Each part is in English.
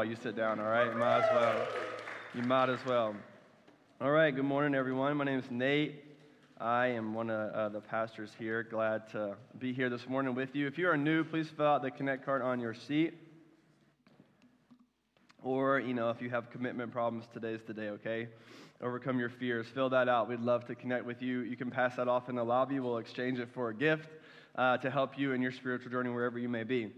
while you sit down, all right? You might as well. You might as well. All right, good morning, everyone. My name is Nate. I am one of uh, the pastors here. Glad to be here this morning with you. If you are new, please fill out the Connect card on your seat. Or, you know, if you have commitment problems, today's the day, okay? Overcome your fears. Fill that out. We'd love to connect with you. You can pass that off in the lobby. We'll exchange it for a gift uh, to help you in your spiritual journey wherever you may be.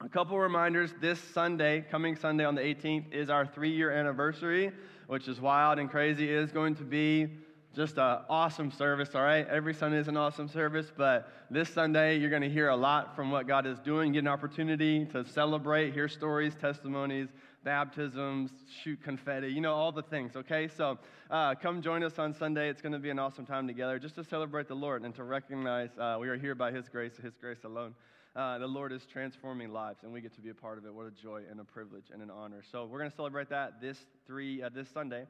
A couple reminders this Sunday, coming Sunday on the 18th, is our three year anniversary, which is wild and crazy. It is going to be just an awesome service, all right? Every Sunday is an awesome service, but this Sunday you're going to hear a lot from what God is doing, get an opportunity to celebrate, hear stories, testimonies, baptisms, shoot confetti, you know, all the things, okay? So uh, come join us on Sunday. It's going to be an awesome time together just to celebrate the Lord and to recognize uh, we are here by His grace, His grace alone. Uh, the Lord is transforming lives, and we get to be a part of it. What a joy and a privilege and an honor. So we're going to celebrate that this three uh, this Sunday.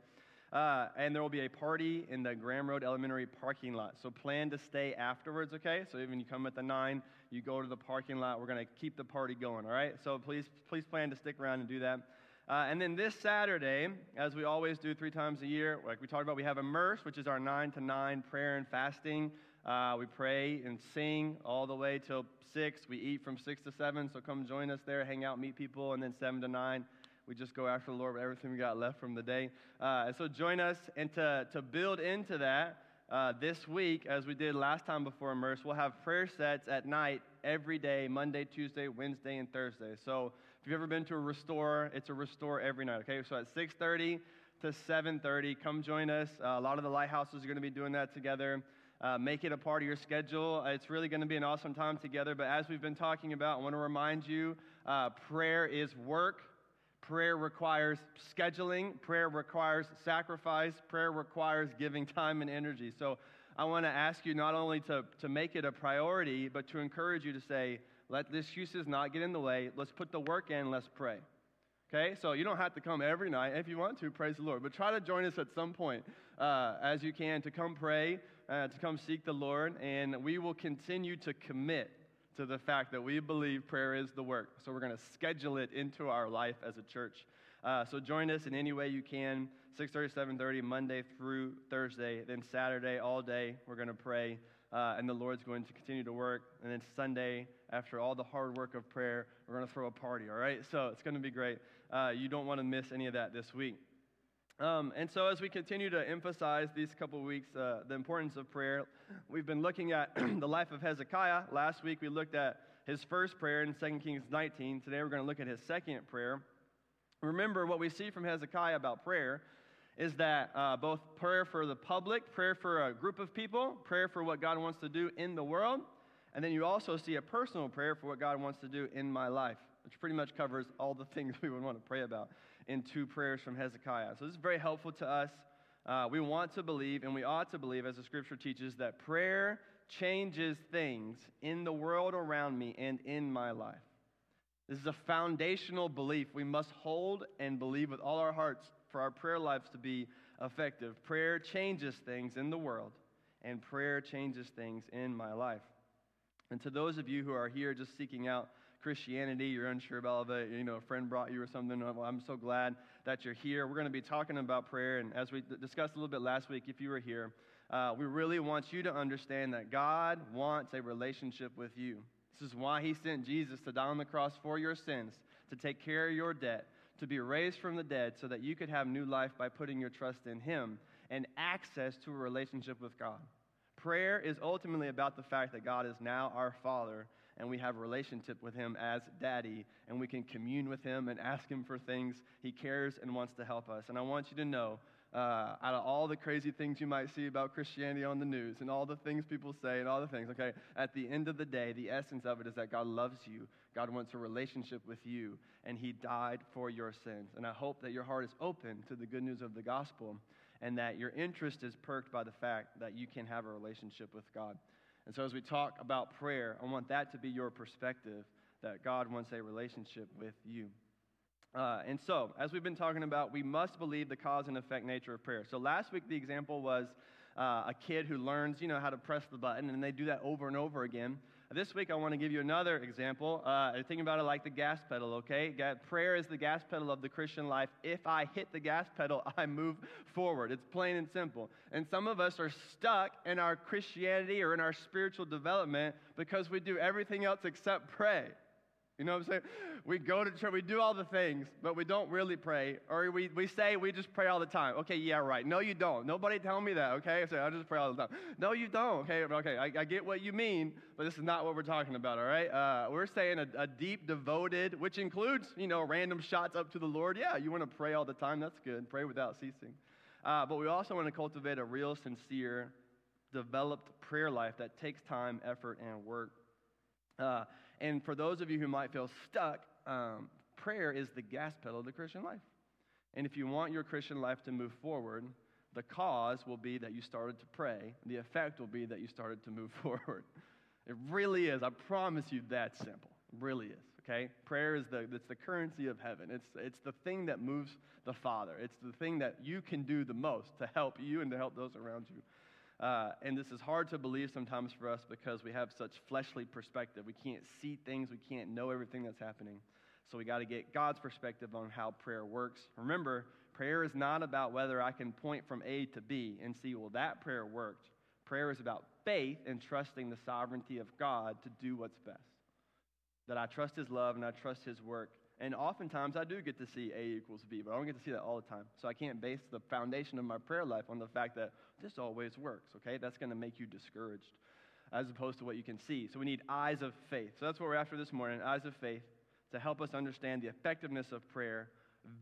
Uh, and there will be a party in the Graham Road Elementary parking lot. So plan to stay afterwards, okay? So even you come at the 9, you go to the parking lot. We're going to keep the party going, all right? So please, please plan to stick around and do that. Uh, and then this Saturday, as we always do three times a year, like we talked about, we have Immerse, which is our 9 to 9 prayer and fasting. Uh, we pray and sing all the way till 6. We eat from 6 to 7, so come join us there, hang out, meet people, and then 7 to 9 we just go after the Lord with everything we got left from the day. Uh, and so join us, and to, to build into that, uh, this week, as we did last time before Immerse, we'll have prayer sets at night every day, Monday, Tuesday, Wednesday, and Thursday. So if you've ever been to a restore, it's a restore every night. Okay, so at 6:30 to 7:30, come join us. Uh, a lot of the lighthouses are going to be doing that together. Uh, make it a part of your schedule. It's really going to be an awesome time together. But as we've been talking about, I want to remind you uh, prayer is work. Prayer requires scheduling, prayer requires sacrifice, prayer requires giving time and energy. So I want to ask you not only to, to make it a priority, but to encourage you to say, let the excuses not get in the way. Let's put the work in, let's pray. Okay, so you don't have to come every night. If you want to, praise the Lord. But try to join us at some point uh, as you can to come pray, uh, to come seek the Lord, and we will continue to commit to the fact that we believe prayer is the work. So we're going to schedule it into our life as a church. Uh, so join us in any way you can, 6.30, 7.30, Monday through Thursday. Then Saturday, all day, we're going to pray, uh, and the Lord's going to continue to work. And then Sunday, after all the hard work of prayer, we're going to throw a party, all right? So it's going to be great. Uh, you don't want to miss any of that this week. Um, and so, as we continue to emphasize these couple weeks uh, the importance of prayer, we've been looking at the life of Hezekiah. Last week, we looked at his first prayer in 2 Kings 19. Today, we're going to look at his second prayer. Remember, what we see from Hezekiah about prayer is that uh, both prayer for the public, prayer for a group of people, prayer for what God wants to do in the world, and then you also see a personal prayer for what God wants to do in my life, which pretty much covers all the things we would want to pray about in two prayers from Hezekiah. So this is very helpful to us. Uh, we want to believe, and we ought to believe, as the scripture teaches, that prayer changes things in the world around me and in my life. This is a foundational belief we must hold and believe with all our hearts for our prayer lives to be effective. Prayer changes things in the world, and prayer changes things in my life. And to those of you who are here just seeking out Christianity, you're unsure about it, you know, a friend brought you or something. Well, I'm so glad that you're here. We're going to be talking about prayer, and as we discussed a little bit last week, if you were here, uh, we really want you to understand that God wants a relationship with you. This is why He sent Jesus to die on the cross for your sins, to take care of your debt, to be raised from the dead, so that you could have new life by putting your trust in Him and access to a relationship with God. Prayer is ultimately about the fact that God is now our Father and we have a relationship with Him as Daddy, and we can commune with Him and ask Him for things He cares and wants to help us. And I want you to know, uh, out of all the crazy things you might see about Christianity on the news and all the things people say and all the things, okay, at the end of the day, the essence of it is that God loves you. God wants a relationship with you, and He died for your sins. And I hope that your heart is open to the good news of the gospel and that your interest is perked by the fact that you can have a relationship with God. And so, as we talk about prayer, I want that to be your perspective that God wants a relationship with you. Uh, and so, as we've been talking about, we must believe the cause and effect nature of prayer. So, last week, the example was uh, a kid who learns, you know, how to press the button, and they do that over and over again. This week, I want to give you another example. Uh, think about it like the gas pedal, okay? Prayer is the gas pedal of the Christian life. If I hit the gas pedal, I move forward. It's plain and simple. And some of us are stuck in our Christianity or in our spiritual development because we do everything else except pray. You know what I'm saying? We go to church, we do all the things, but we don't really pray. Or we, we say we just pray all the time. Okay, yeah, right. No, you don't. Nobody tell me that, okay? I say, I just pray all the time. No, you don't, okay? Okay, I, I get what you mean, but this is not what we're talking about, all right? Uh, we're saying a, a deep, devoted, which includes, you know, random shots up to the Lord. Yeah, you want to pray all the time. That's good. Pray without ceasing. Uh, but we also want to cultivate a real, sincere, developed prayer life that takes time, effort, and work. Uh, and for those of you who might feel stuck, um, prayer is the gas pedal of the Christian life. And if you want your Christian life to move forward, the cause will be that you started to pray. The effect will be that you started to move forward. It really is. I promise you that simple. It really is. Okay? Prayer is the, it's the currency of heaven. It's, it's the thing that moves the Father. It's the thing that you can do the most to help you and to help those around you. Uh, and this is hard to believe sometimes for us because we have such fleshly perspective. We can't see things, we can't know everything that's happening. So we got to get God's perspective on how prayer works. Remember, prayer is not about whether I can point from A to B and see, well, that prayer worked. Prayer is about faith and trusting the sovereignty of God to do what's best. That I trust His love and I trust His work and oftentimes I do get to see A equals B, but I don't get to see that all the time. So I can't base the foundation of my prayer life on the fact that this always works, okay? That's going to make you discouraged as opposed to what you can see. So we need eyes of faith. So that's what we're after this morning eyes of faith to help us understand the effectiveness of prayer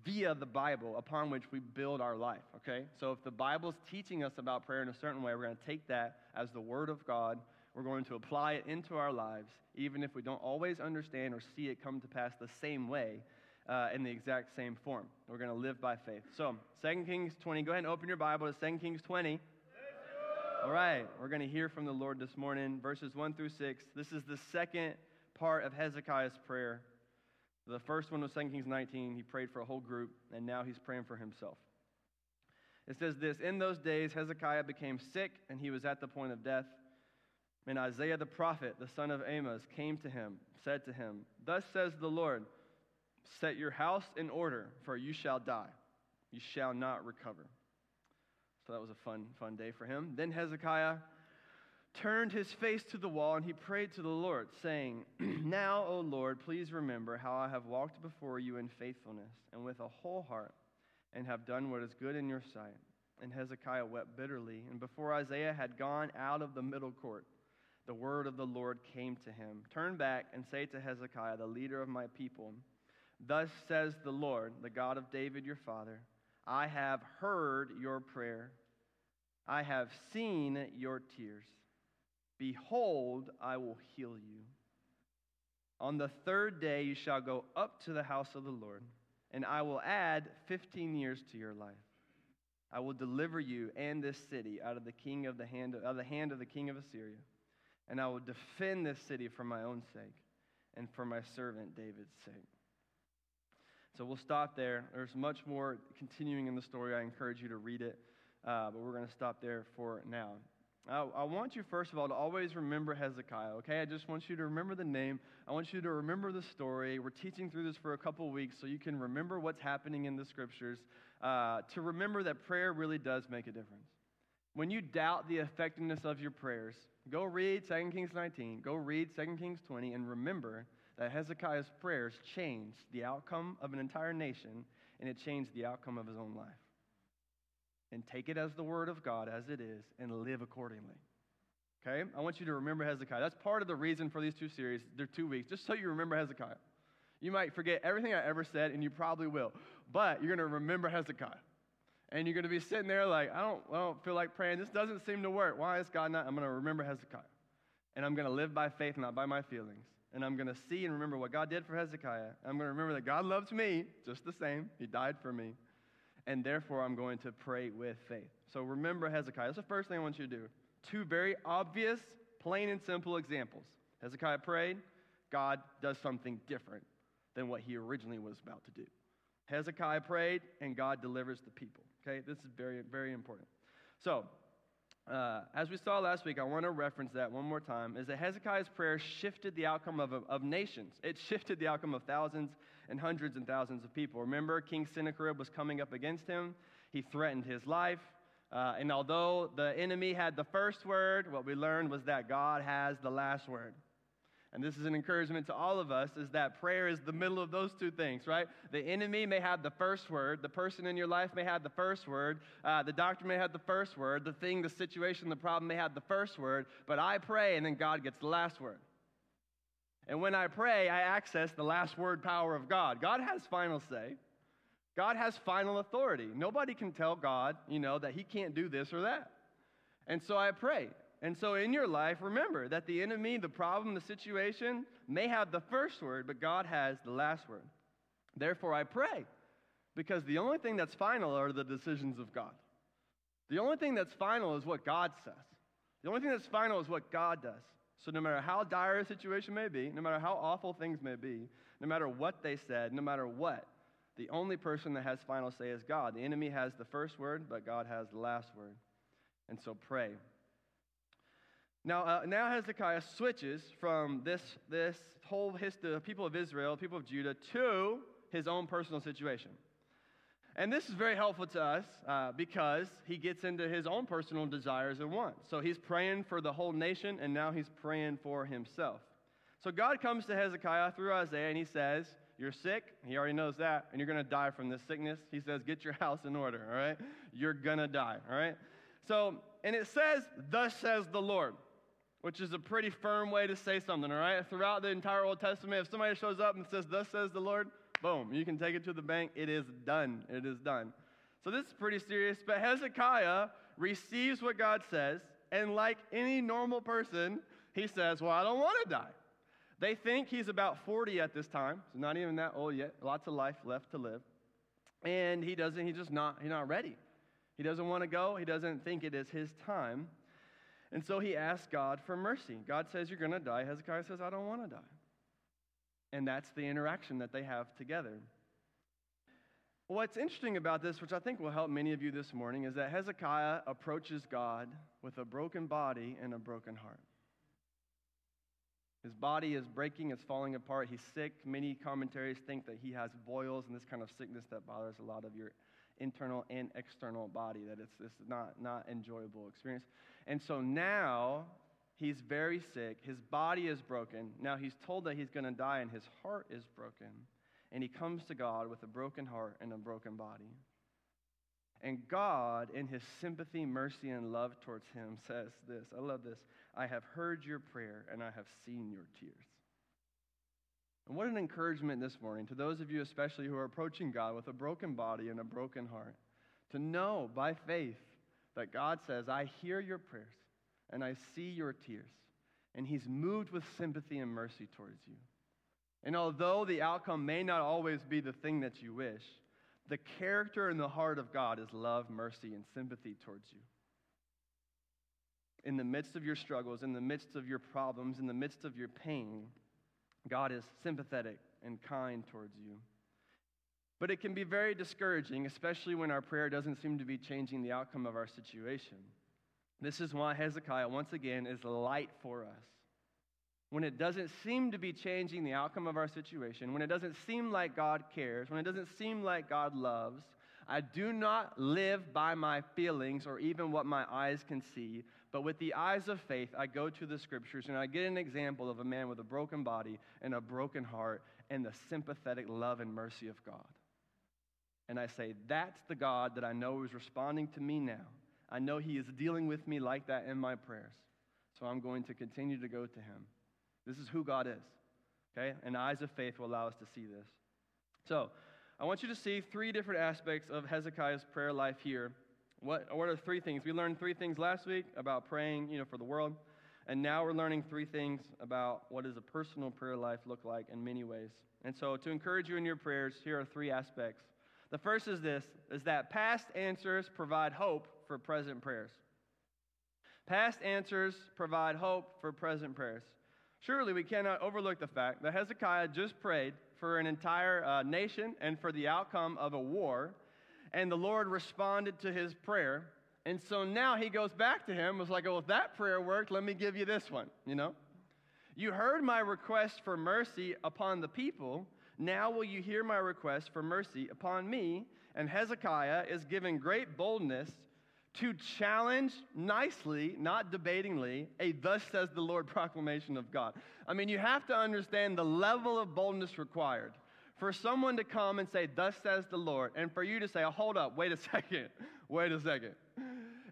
via the Bible upon which we build our life, okay? So if the Bible's teaching us about prayer in a certain way, we're going to take that as the Word of God we're going to apply it into our lives, even if we don't always understand or see it come to pass the same way uh, in the exact same form. We're going to live by faith. So, 2 Kings 20, go ahead and open your Bible to 2 Kings 20. All right, we're going to hear from the Lord this morning, verses 1 through 6. This is the second part of Hezekiah's prayer. The first one was 2 Kings 19. He prayed for a whole group, and now he's praying for himself. It says this In those days, Hezekiah became sick, and he was at the point of death. And Isaiah the prophet, the son of Amos, came to him, said to him, Thus says the Lord, Set your house in order, for you shall die. You shall not recover. So that was a fun, fun day for him. Then Hezekiah turned his face to the wall and he prayed to the Lord, saying, Now, O Lord, please remember how I have walked before you in faithfulness and with a whole heart, and have done what is good in your sight. And Hezekiah wept bitterly. And before Isaiah had gone out of the middle court, the word of the Lord came to him Turn back and say to Hezekiah, the leader of my people, Thus says the Lord, the God of David your father, I have heard your prayer, I have seen your tears. Behold, I will heal you. On the third day you shall go up to the house of the Lord, and I will add 15 years to your life. I will deliver you and this city out of the king of the hand of, of the hand of the king of Assyria and I will defend this city for my own sake and for my servant David's sake. So we'll stop there. There's much more continuing in the story. I encourage you to read it, uh, but we're going to stop there for now. I, I want you, first of all, to always remember Hezekiah, okay? I just want you to remember the name. I want you to remember the story. We're teaching through this for a couple weeks so you can remember what's happening in the scriptures, uh, to remember that prayer really does make a difference. When you doubt the effectiveness of your prayers, Go read 2 Kings 19, go read 2 Kings 20, and remember that Hezekiah's prayers changed the outcome of an entire nation and it changed the outcome of his own life. And take it as the word of God as it is and live accordingly. Okay? I want you to remember Hezekiah. That's part of the reason for these two series. They're two weeks, just so you remember Hezekiah. You might forget everything I ever said, and you probably will, but you're going to remember Hezekiah and you're going to be sitting there like, I don't, I don't feel like praying. This doesn't seem to work. Why is God not? I'm going to remember Hezekiah. And I'm going to live by faith, not by my feelings. And I'm going to see and remember what God did for Hezekiah. I'm going to remember that God loves me just the same. He died for me. And therefore, I'm going to pray with faith. So remember Hezekiah. That's the first thing I want you to do. Two very obvious, plain and simple examples. Hezekiah prayed, God does something different than what he originally was about to do. Hezekiah prayed, and God delivers the people. Okay, this is very, very important. So, uh, as we saw last week, I want to reference that one more time, is that Hezekiah's prayer shifted the outcome of, of nations. It shifted the outcome of thousands and hundreds and thousands of people. Remember, King Sennacherib was coming up against him. He threatened his life. Uh, and although the enemy had the first word, what we learned was that God has the last word and this is an encouragement to all of us, is that prayer is the middle of those two things, right? The enemy may have the first word, the person in your life may have the first word, uh, the doctor may have the first word, the thing, the situation, the problem may have the first word, but I pray and then God gets the last word. And when I pray, I access the last word power of God. God has final say. God has final authority. Nobody can tell God, you know, that he can't do this or that. And so I pray. And so in your life, remember that the enemy, the problem, the situation may have the first word, but God has the last word. Therefore, I pray, because the only thing that's final are the decisions of God. The only thing that's final is what God says. The only thing that's final is what God does. So, no matter how dire a situation may be, no matter how awful things may be, no matter what they said, no matter what, the only person that has final say is God. The enemy has the first word, but God has the last word. And so, pray. Now, uh, now Hezekiah switches from this, this whole history, the people of Israel, people of Judah, to his own personal situation. And this is very helpful to us uh, because he gets into his own personal desires and wants. So he's praying for the whole nation, and now he's praying for himself. So God comes to Hezekiah through Isaiah, and he says, You're sick. He already knows that, and you're going to die from this sickness. He says, Get your house in order, all right? You're going to die, all right? So, and it says, Thus says the Lord which is a pretty firm way to say something, all right? Throughout the entire Old Testament, if somebody shows up and says, Thus says the Lord, boom, you can take it to the bank. It is done. It is done. So this is pretty serious. But Hezekiah receives what God says, and like any normal person, he says, Well, I don't want to die. They think he's about 40 at this time, so not even that old yet, lots of life left to live. And he doesn't, he's just not, he's not ready. He doesn't want to go, he doesn't think it is his time. And so he asks God for mercy. God says, You're going to die. Hezekiah says, I don't want to die. And that's the interaction that they have together. What's interesting about this, which I think will help many of you this morning, is that Hezekiah approaches God with a broken body and a broken heart. His body is breaking, it's falling apart. He's sick. Many commentaries think that he has boils and this kind of sickness that bothers a lot of your internal and external body, that it's, it's not, not enjoyable experience. And so now he's very sick. His body is broken. Now he's told that he's going to die, and his heart is broken. And he comes to God with a broken heart and a broken body. And God, in his sympathy, mercy, and love towards him, says this I love this I have heard your prayer, and I have seen your tears. And what an encouragement this morning to those of you, especially who are approaching God with a broken body and a broken heart, to know by faith that God says, I hear your prayers and I see your tears. And He's moved with sympathy and mercy towards you. And although the outcome may not always be the thing that you wish, the character and the heart of God is love, mercy, and sympathy towards you. In the midst of your struggles, in the midst of your problems, in the midst of your pain, God is sympathetic and kind towards you. But it can be very discouraging, especially when our prayer doesn't seem to be changing the outcome of our situation. This is why Hezekiah, once again, is light for us. When it doesn't seem to be changing the outcome of our situation, when it doesn't seem like God cares, when it doesn't seem like God loves, I do not live by my feelings or even what my eyes can see, but with the eyes of faith, I go to the scriptures and I get an example of a man with a broken body and a broken heart and the sympathetic love and mercy of God. And I say, That's the God that I know is responding to me now. I know He is dealing with me like that in my prayers. So I'm going to continue to go to Him. This is who God is. Okay? And eyes of faith will allow us to see this. So, I want you to see three different aspects of Hezekiah's prayer life here. What, what are three things? We learned three things last week about praying, you know, for the world. And now we're learning three things about what does a personal prayer life look like in many ways. And so to encourage you in your prayers, here are three aspects. The first is this is that past answers provide hope for present prayers. Past answers provide hope for present prayers. Surely we cannot overlook the fact that Hezekiah just prayed for an entire uh, nation and for the outcome of a war, and the Lord responded to his prayer, And so now he goes back to him, was like, oh, if that prayer worked, let me give you this one, you know? You heard my request for mercy upon the people. Now will you hear my request for mercy upon me? And Hezekiah is given great boldness to challenge nicely, not debatingly, a thus says the Lord proclamation of God. I mean, you have to understand the level of boldness required for someone to come and say, Thus says the Lord, and for you to say, oh, Hold up, wait a second, wait a second.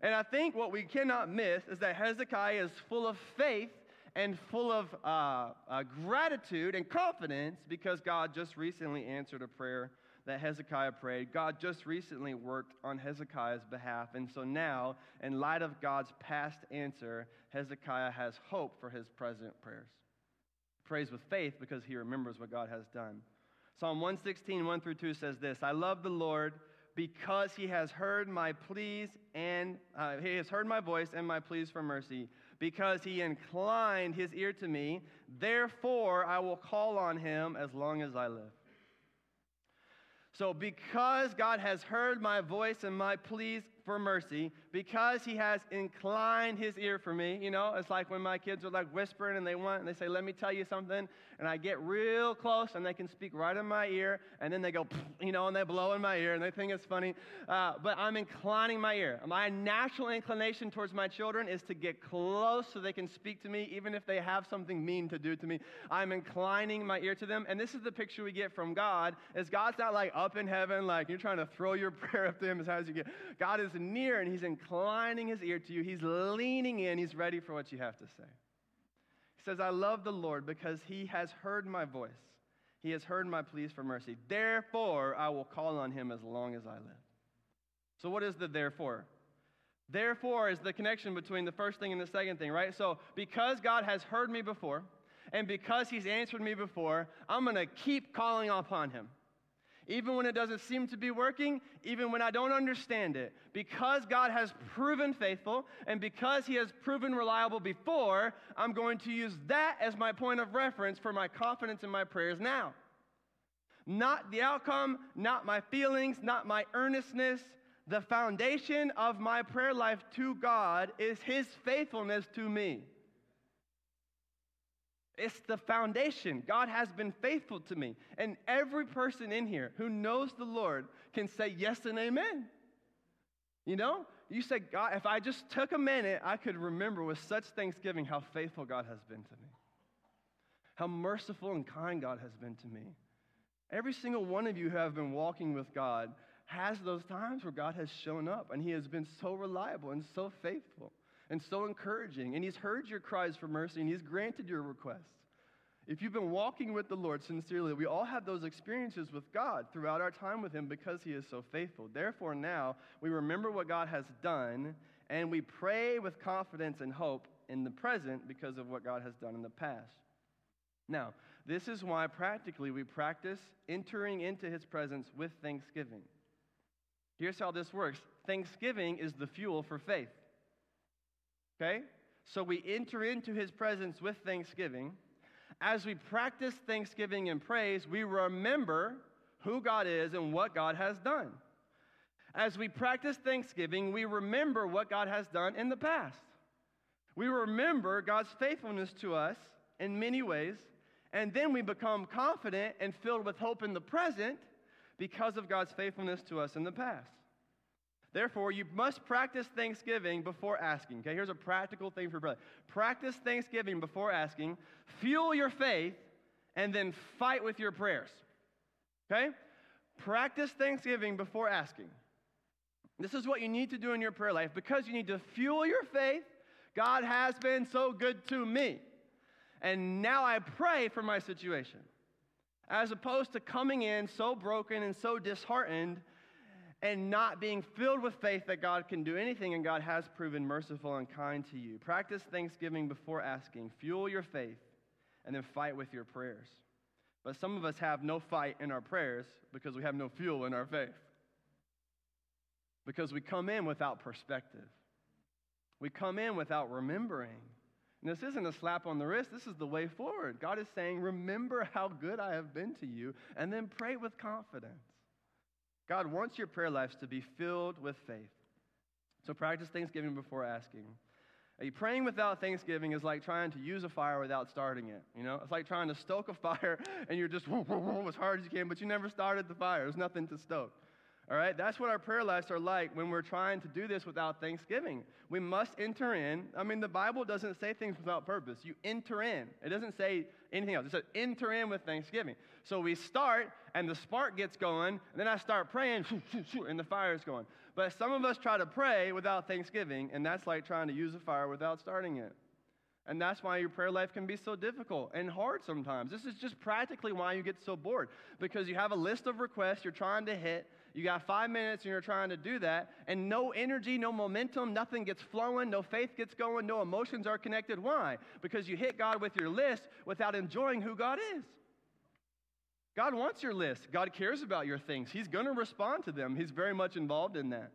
And I think what we cannot miss is that Hezekiah is full of faith and full of uh, uh, gratitude and confidence because God just recently answered a prayer that Hezekiah prayed. God just recently worked on Hezekiah's behalf. And so now, in light of God's past answer, Hezekiah has hope for his present prayers. Prays with faith because he remembers what God has done. Psalm 116, 1 through 2 says this I love the Lord because he has heard my pleas and uh, he has heard my voice and my pleas for mercy. Because he inclined his ear to me therefore i will call on him as long as i live. So, because God has heard my voice and my pleas for mercy, because He has inclined His ear for me, you know, it's like when my kids are like whispering and they want, and they say, Let me tell you something. And I get real close and they can speak right in my ear, and then they go, you know, and they blow in my ear and they think it's funny. Uh, but I'm inclining my ear. My natural inclination towards my children is to get close so they can speak to me, even if they have something mean to do to me. I'm inclining my ear to them. And this is the picture we get from God, is God's not like, up in heaven, like you're trying to throw your prayer up to him as high as you get. God is near and he's inclining his ear to you. He's leaning in. He's ready for what you have to say. He says, I love the Lord because he has heard my voice. He has heard my pleas for mercy. Therefore, I will call on him as long as I live. So, what is the therefore? Therefore is the connection between the first thing and the second thing, right? So, because God has heard me before, and because he's answered me before, I'm going to keep calling upon him even when it doesn't seem to be working, even when I don't understand it. Because God has proven faithful and because He has proven reliable before, I'm going to use that as my point of reference for my confidence in my prayers now. Not the outcome, not my feelings, not my earnestness. The foundation of my prayer life to God is His faithfulness to me. It's the foundation. God has been faithful to me. And every person in here who knows the Lord can say yes and amen. You know, you say, God, if I just took a minute, I could remember with such thanksgiving how faithful God has been to me, how merciful and kind God has been to me. Every single one of you who have been walking with God has those times where God has shown up and He has been so reliable and so faithful and so encouraging. And He's heard your cries for mercy and He's granted your requests. If you've been walking with the Lord sincerely, we all have those experiences with God throughout our time with Him because He is so faithful. Therefore, now we remember what God has done and we pray with confidence and hope in the present because of what God has done in the past. Now, this is why practically we practice entering into His presence with thanksgiving. Here's how this works Thanksgiving is the fuel for faith. Okay? So we enter into his presence with thanksgiving. As we practice thanksgiving and praise, we remember who God is and what God has done. As we practice thanksgiving, we remember what God has done in the past. We remember God's faithfulness to us in many ways, and then we become confident and filled with hope in the present because of God's faithfulness to us in the past. Therefore, you must practice thanksgiving before asking. Okay, here's a practical thing for brother. Practice thanksgiving before asking, fuel your faith, and then fight with your prayers. Okay? Practice thanksgiving before asking. This is what you need to do in your prayer life because you need to fuel your faith. God has been so good to me. And now I pray for my situation. As opposed to coming in so broken and so disheartened and not being filled with faith that God can do anything and God has proven merciful and kind to you. Practice thanksgiving before asking. Fuel your faith and then fight with your prayers. But some of us have no fight in our prayers because we have no fuel in our faith. Because we come in without perspective. We come in without remembering. And this isn't a slap on the wrist, this is the way forward. God is saying, Remember how good I have been to you, and then pray with confidence. God wants your prayer lives to be filled with faith. So practice thanksgiving before asking. Praying without thanksgiving is like trying to use a fire without starting it. You know, it's like trying to stoke a fire and you're just as hard as you can, but you never started the fire. There's nothing to stoke. All right, that's what our prayer lives are like when we're trying to do this without thanksgiving. We must enter in. I mean, the Bible doesn't say things without purpose. You enter in. It doesn't say anything else. It says enter in with thanksgiving. So we start, and the spark gets going, and then I start praying, and the fire is going. But some of us try to pray without thanksgiving, and that's like trying to use a fire without starting it. And that's why your prayer life can be so difficult and hard sometimes. This is just practically why you get so bored because you have a list of requests you're trying to hit. You got five minutes and you're trying to do that, and no energy, no momentum, nothing gets flowing, no faith gets going, no emotions are connected. Why? Because you hit God with your list without enjoying who God is. God wants your list. God cares about your things. He's going to respond to them. He's very much involved in that.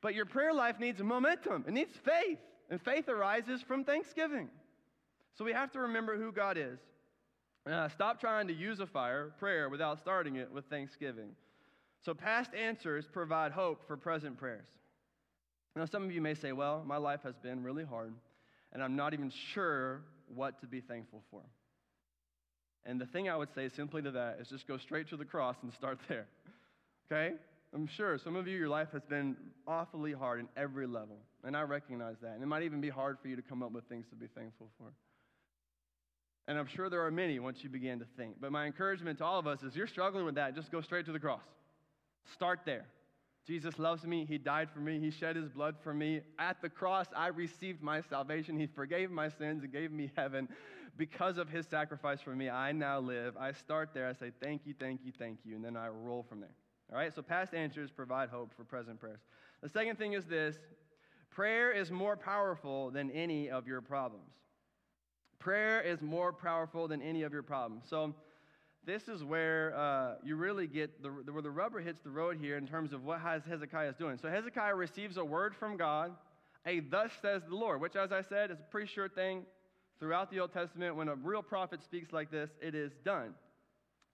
But your prayer life needs momentum, it needs faith. And faith arises from thanksgiving. So we have to remember who God is. Uh, stop trying to use a fire, prayer, without starting it with thanksgiving. So past answers provide hope for present prayers. Now, some of you may say, well, my life has been really hard, and I'm not even sure what to be thankful for. And the thing I would say simply to that is just go straight to the cross and start there. Okay? I'm sure some of you, your life has been awfully hard in every level, and I recognize that. And it might even be hard for you to come up with things to be thankful for. And I'm sure there are many once you begin to think. But my encouragement to all of us is you're struggling with that, just go straight to the cross. Start there. Jesus loves me. He died for me. He shed his blood for me. At the cross, I received my salvation. He forgave my sins and gave me heaven. Because of his sacrifice for me, I now live. I start there. I say, Thank you, thank you, thank you. And then I roll from there. All right, so past answers provide hope for present prayers. The second thing is this prayer is more powerful than any of your problems. Prayer is more powerful than any of your problems. So, this is where uh, you really get the, where the rubber hits the road here in terms of what Hezekiah is doing. So, Hezekiah receives a word from God, a thus says the Lord, which, as I said, is a pretty sure thing throughout the Old Testament. When a real prophet speaks like this, it is done.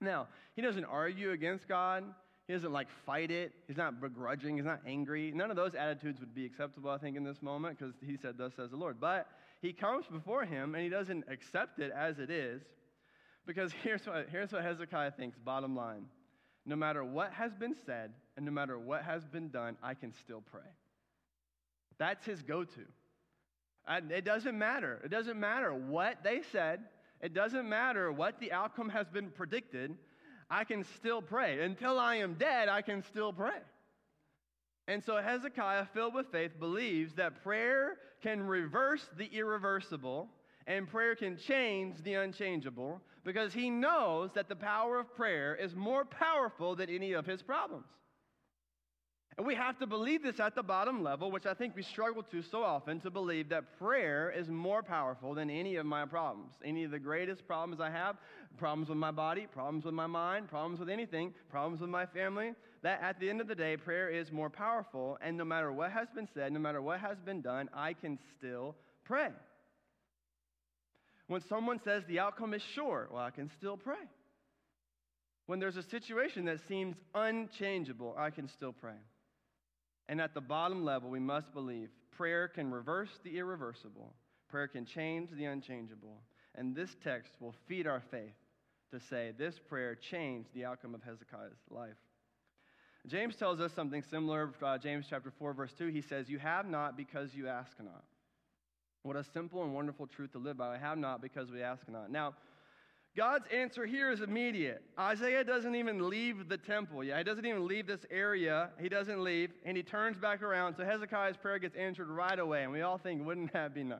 Now, he doesn't argue against God. He doesn't like fight it. He's not begrudging. He's not angry. None of those attitudes would be acceptable, I think, in this moment because he said, Thus says the Lord. But he comes before him and he doesn't accept it as it is because here's what, here's what Hezekiah thinks bottom line. No matter what has been said and no matter what has been done, I can still pray. That's his go to. It doesn't matter. It doesn't matter what they said. It doesn't matter what the outcome has been predicted. I can still pray. Until I am dead, I can still pray. And so Hezekiah, filled with faith, believes that prayer can reverse the irreversible and prayer can change the unchangeable because he knows that the power of prayer is more powerful than any of his problems. And we have to believe this at the bottom level, which I think we struggle to so often to believe that prayer is more powerful than any of my problems. Any of the greatest problems I have, problems with my body, problems with my mind, problems with anything, problems with my family, that at the end of the day, prayer is more powerful. And no matter what has been said, no matter what has been done, I can still pray. When someone says the outcome is sure, well, I can still pray. When there's a situation that seems unchangeable, I can still pray. And at the bottom level, we must believe prayer can reverse the irreversible, prayer can change the unchangeable. And this text will feed our faith to say this prayer changed the outcome of Hezekiah's life. James tells us something similar, uh, James chapter 4, verse 2. He says, You have not because you ask not. What a simple and wonderful truth to live by. I have not because we ask not. Now, God's answer here is immediate. Isaiah doesn't even leave the temple yet. He doesn't even leave this area. He doesn't leave, and he turns back around. So Hezekiah's prayer gets answered right away, and we all think, wouldn't that be nice?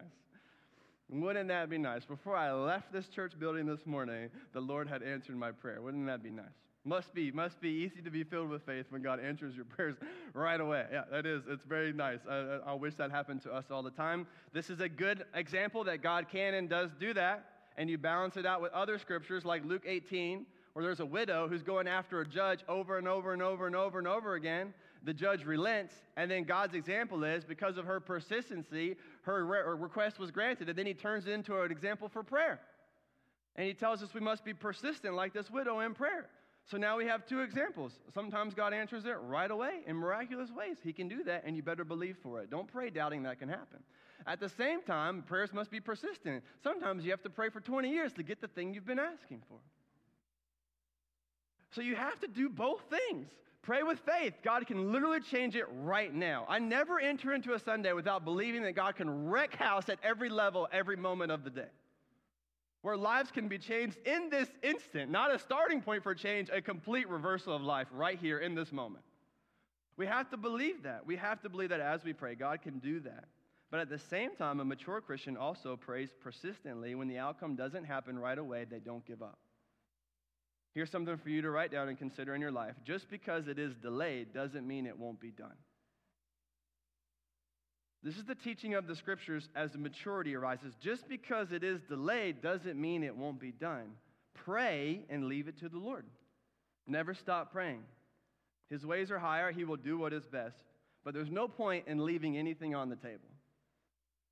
Wouldn't that be nice? Before I left this church building this morning, the Lord had answered my prayer. Wouldn't that be nice? Must be, must be easy to be filled with faith when God answers your prayers right away. Yeah, that is. It's very nice. I, I wish that happened to us all the time. This is a good example that God can and does do that. And you balance it out with other scriptures like Luke 18, where there's a widow who's going after a judge over and over and over and over and over again. The judge relents, and then God's example is because of her persistency, her, re- request was granted. And then he turns it into an example for prayer. And he tells us we must be persistent like this widow in prayer. So now we have two examples. Sometimes God answers it right away in miraculous ways. He can do that, and you better believe for it. Don't pray doubting that can happen. At the same time, prayers must be persistent. Sometimes you have to pray for 20 years to get the thing you've been asking for. So you have to do both things. Pray with faith. God can literally change it right now. I never enter into a Sunday without believing that God can wreck house at every level, every moment of the day where lives can be changed in this instant, not a starting point for change, a complete reversal of life right here in this moment. We have to believe that. We have to believe that as we pray, God can do that. But at the same time, a mature Christian also prays persistently. When the outcome doesn't happen right away, they don't give up. Here's something for you to write down and consider in your life. Just because it is delayed doesn't mean it won't be done. This is the teaching of the scriptures as the maturity arises. Just because it is delayed doesn't mean it won't be done. Pray and leave it to the Lord. Never stop praying. His ways are higher, He will do what is best. But there's no point in leaving anything on the table.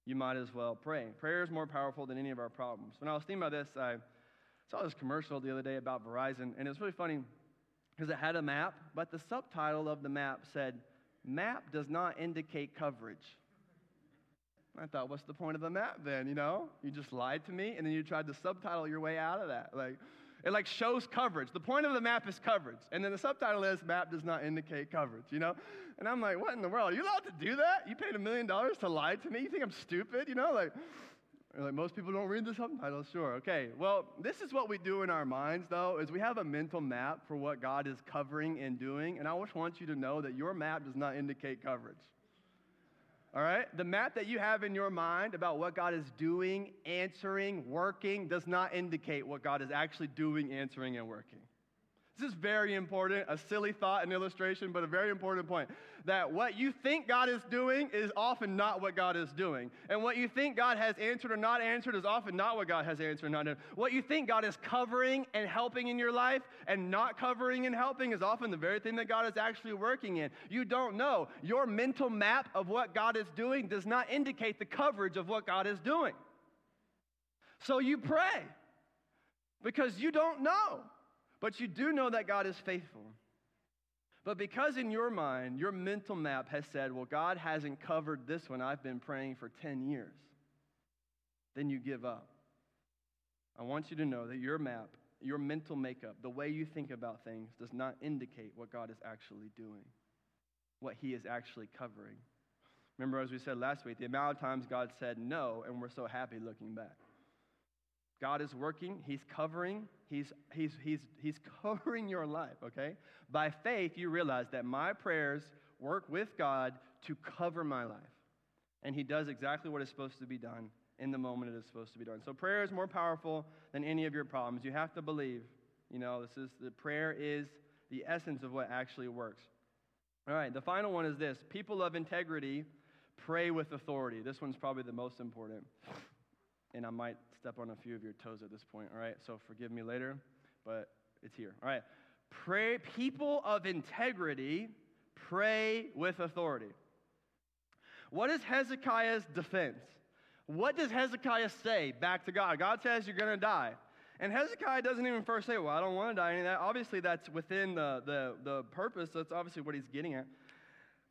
You might as well pray. Prayer is more powerful than any of our problems. When I was thinking about this, I saw this commercial the other day about Verizon, and it was really funny because it had a map, but the subtitle of the map said, Map does not indicate coverage. I thought, what's the point of the map then? You know, you just lied to me, and then you tried to subtitle your way out of that. Like, it like shows coverage. The point of the map is coverage, and then the subtitle is map does not indicate coverage. You know, and I'm like, what in the world? Are you allowed to do that? You paid a million dollars to lie to me? You think I'm stupid? You know, like. Like most people don't read the subtitles, sure. Okay, well, this is what we do in our minds, though, is we have a mental map for what God is covering and doing, and I just want you to know that your map does not indicate coverage. All right? The map that you have in your mind about what God is doing, answering, working does not indicate what God is actually doing, answering, and working. This is very important, a silly thought and illustration, but a very important point. That what you think God is doing is often not what God is doing. And what you think God has answered or not answered is often not what God has answered or not answered. What you think God is covering and helping in your life and not covering and helping is often the very thing that God is actually working in. You don't know. Your mental map of what God is doing does not indicate the coverage of what God is doing. So you pray because you don't know. But you do know that God is faithful. But because in your mind, your mental map has said, well, God hasn't covered this one, I've been praying for 10 years, then you give up. I want you to know that your map, your mental makeup, the way you think about things, does not indicate what God is actually doing, what He is actually covering. Remember, as we said last week, the amount of times God said no, and we're so happy looking back. God is working, He's covering, He's, he's, he's, he's covering your life, okay? By faith, you realize that my prayers work with God to cover my life. And He does exactly what is supposed to be done in the moment it is supposed to be done. So prayer is more powerful than any of your problems. You have to believe. You know, this is the prayer is the essence of what actually works. All right, the final one is this people of integrity pray with authority. This one's probably the most important and I might step on a few of your toes at this point, all right? So forgive me later, but it's here. All right. Pray, people of integrity pray with authority. What is Hezekiah's defense? What does Hezekiah say back to God? God says you're going to die. And Hezekiah doesn't even first say, Well, I don't want to die. Any of that. Obviously, that's within the, the, the purpose. That's obviously what he's getting at.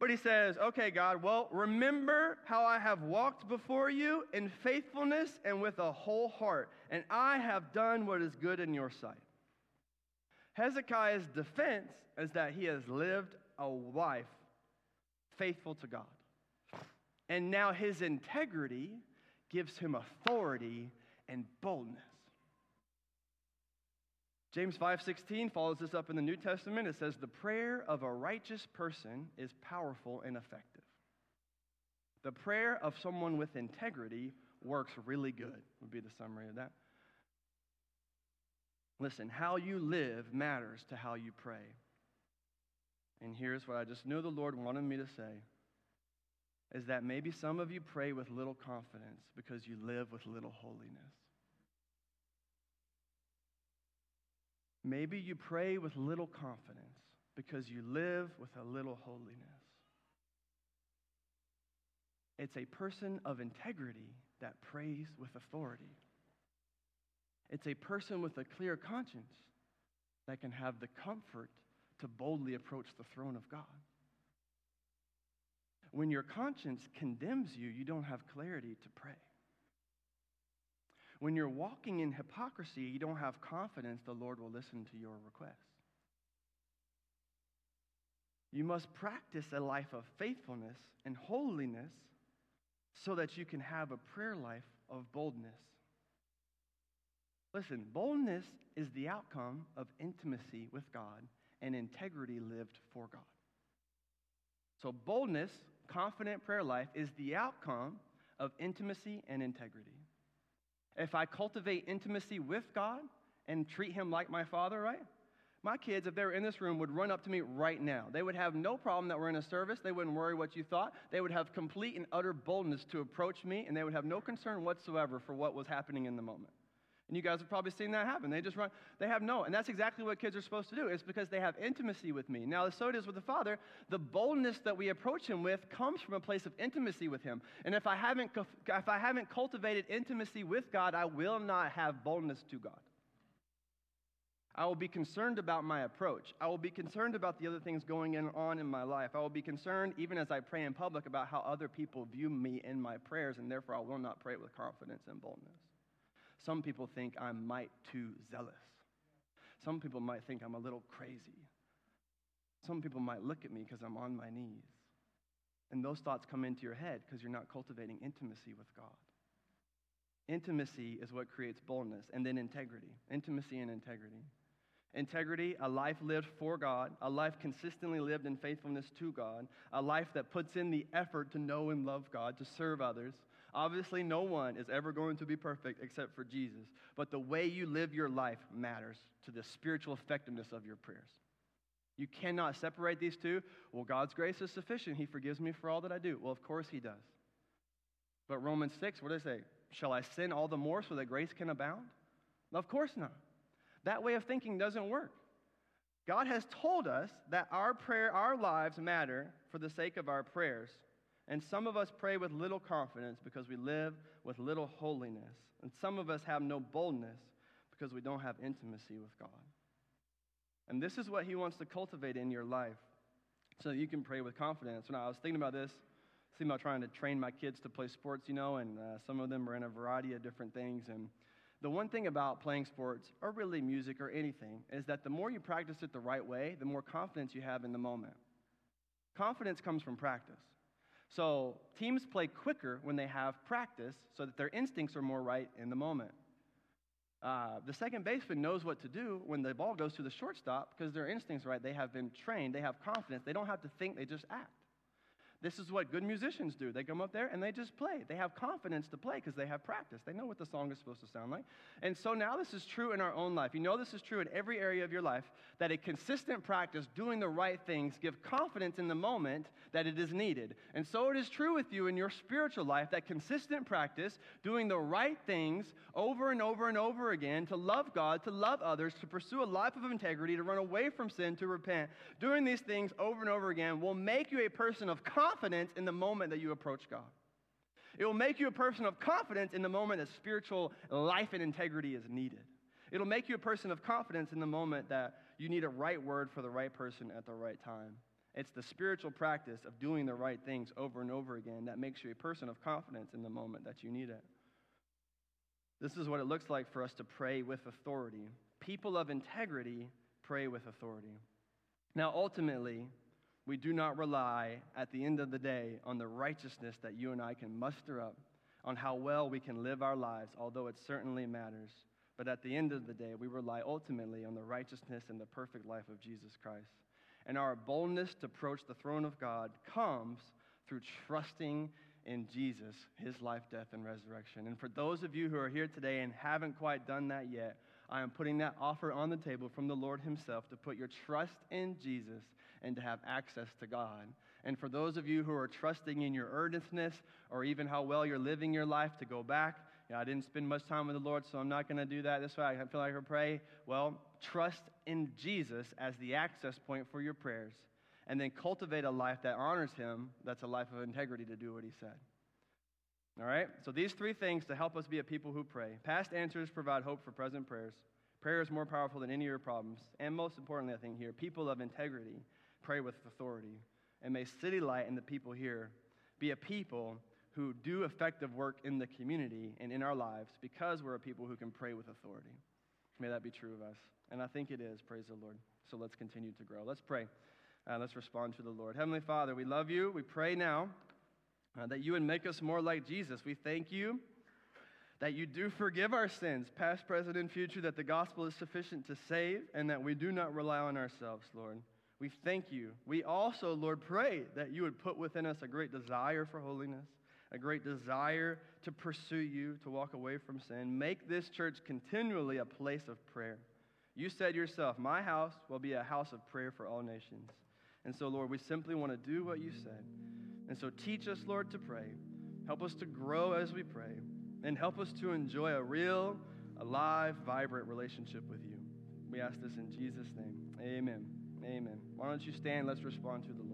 But he says, Okay, God, well, remember how I have walked before you in faithfulness and with a whole heart, and I have done what is good in your sight. Hezekiah's defense is that he has lived a life faithful to God. And now his integrity gives him authority and boldness. James 5:16 follows this up in the New Testament. It says the prayer of a righteous person is powerful and effective. The prayer of someone with integrity works really good. Would be the summary of that. Listen, how you live matters to how you pray. And here's what I just knew the Lord wanted me to say is that maybe some of you pray with little confidence because you live with little holiness. Maybe you pray with little confidence because you live with a little holiness. It's a person of integrity that prays with authority. It's a person with a clear conscience that can have the comfort to boldly approach the throne of God. When your conscience condemns you, you don't have clarity to pray. When you're walking in hypocrisy, you don't have confidence the Lord will listen to your request. You must practice a life of faithfulness and holiness so that you can have a prayer life of boldness. Listen, boldness is the outcome of intimacy with God and integrity lived for God. So, boldness, confident prayer life, is the outcome of intimacy and integrity. If I cultivate intimacy with God and treat Him like my Father, right? My kids, if they were in this room, would run up to me right now. They would have no problem that we're in a service. They wouldn't worry what you thought. They would have complete and utter boldness to approach me, and they would have no concern whatsoever for what was happening in the moment. And you guys have probably seen that happen. They just run, they have no. And that's exactly what kids are supposed to do. It's because they have intimacy with me. Now, so it is with the Father. The boldness that we approach Him with comes from a place of intimacy with Him. And if I haven't, if I haven't cultivated intimacy with God, I will not have boldness to God. I will be concerned about my approach. I will be concerned about the other things going on in my life. I will be concerned, even as I pray in public, about how other people view me in my prayers, and therefore I will not pray with confidence and boldness. Some people think I'm might too zealous. Some people might think I'm a little crazy. Some people might look at me because I'm on my knees. And those thoughts come into your head because you're not cultivating intimacy with God. Intimacy is what creates boldness, and then integrity. Intimacy and integrity. Integrity, a life lived for God, a life consistently lived in faithfulness to God, a life that puts in the effort to know and love God, to serve others, Obviously, no one is ever going to be perfect except for Jesus, but the way you live your life matters to the spiritual effectiveness of your prayers. You cannot separate these two. Well, God's grace is sufficient. He forgives me for all that I do. Well, of course He does. But Romans 6, what does it say? Shall I sin all the more so that grace can abound? Of course not. That way of thinking doesn't work. God has told us that our prayer, our lives matter for the sake of our prayers. And some of us pray with little confidence because we live with little holiness. And some of us have no boldness because we don't have intimacy with God. And this is what He wants to cultivate in your life so that you can pray with confidence. When I was thinking about this, thinking about trying to train my kids to play sports, you know, and uh, some of them are in a variety of different things. And the one thing about playing sports, or really music or anything, is that the more you practice it the right way, the more confidence you have in the moment. Confidence comes from practice. So teams play quicker when they have practice so that their instincts are more right in the moment. Uh, the second baseman knows what to do when the ball goes to the shortstop because their instincts are right. They have been trained, they have confidence, they don't have to think, they just act. This is what good musicians do. They come up there and they just play. They have confidence to play because they have practice. They know what the song is supposed to sound like. And so now this is true in our own life. You know this is true in every area of your life that a consistent practice doing the right things give confidence in the moment that it is needed. And so it is true with you in your spiritual life that consistent practice doing the right things over and over and over again to love God, to love others, to pursue a life of integrity, to run away from sin, to repent, doing these things over and over again will make you a person of confidence confidence in the moment that you approach God. It will make you a person of confidence in the moment that spiritual life and integrity is needed. It'll make you a person of confidence in the moment that you need a right word for the right person at the right time. It's the spiritual practice of doing the right things over and over again that makes you a person of confidence in the moment that you need it. This is what it looks like for us to pray with authority. People of integrity pray with authority. Now, ultimately, we do not rely at the end of the day on the righteousness that you and I can muster up, on how well we can live our lives, although it certainly matters. But at the end of the day, we rely ultimately on the righteousness and the perfect life of Jesus Christ. And our boldness to approach the throne of God comes through trusting in Jesus, his life, death, and resurrection. And for those of you who are here today and haven't quite done that yet, I am putting that offer on the table from the Lord Himself to put your trust in Jesus and to have access to God. And for those of you who are trusting in your earnestness or even how well you're living your life to go back, yeah, I didn't spend much time with the Lord, so I'm not going to do that. This way I feel like I pray. Well, trust in Jesus as the access point for your prayers. And then cultivate a life that honors Him, that's a life of integrity to do what He said. All right? So these three things to help us be a people who pray. Past answers provide hope for present prayers. Prayer is more powerful than any of your problems. And most importantly, I think here, people of integrity pray with authority. And may City Light and the people here be a people who do effective work in the community and in our lives because we're a people who can pray with authority. May that be true of us. And I think it is, praise the Lord. So let's continue to grow. Let's pray. Uh, let's respond to the Lord. Heavenly Father, we love you. We pray now uh, that you would make us more like Jesus. We thank you that you do forgive our sins, past, present, and future, that the gospel is sufficient to save, and that we do not rely on ourselves, Lord. We thank you. We also, Lord, pray that you would put within us a great desire for holiness, a great desire to pursue you, to walk away from sin. Make this church continually a place of prayer. You said yourself, My house will be a house of prayer for all nations. And so, Lord, we simply want to do what you said. And so, teach us, Lord, to pray. Help us to grow as we pray and help us to enjoy a real, alive, vibrant relationship with you. We ask this in Jesus' name. Amen. Amen. Why don't you stand? Let's respond to the Lord.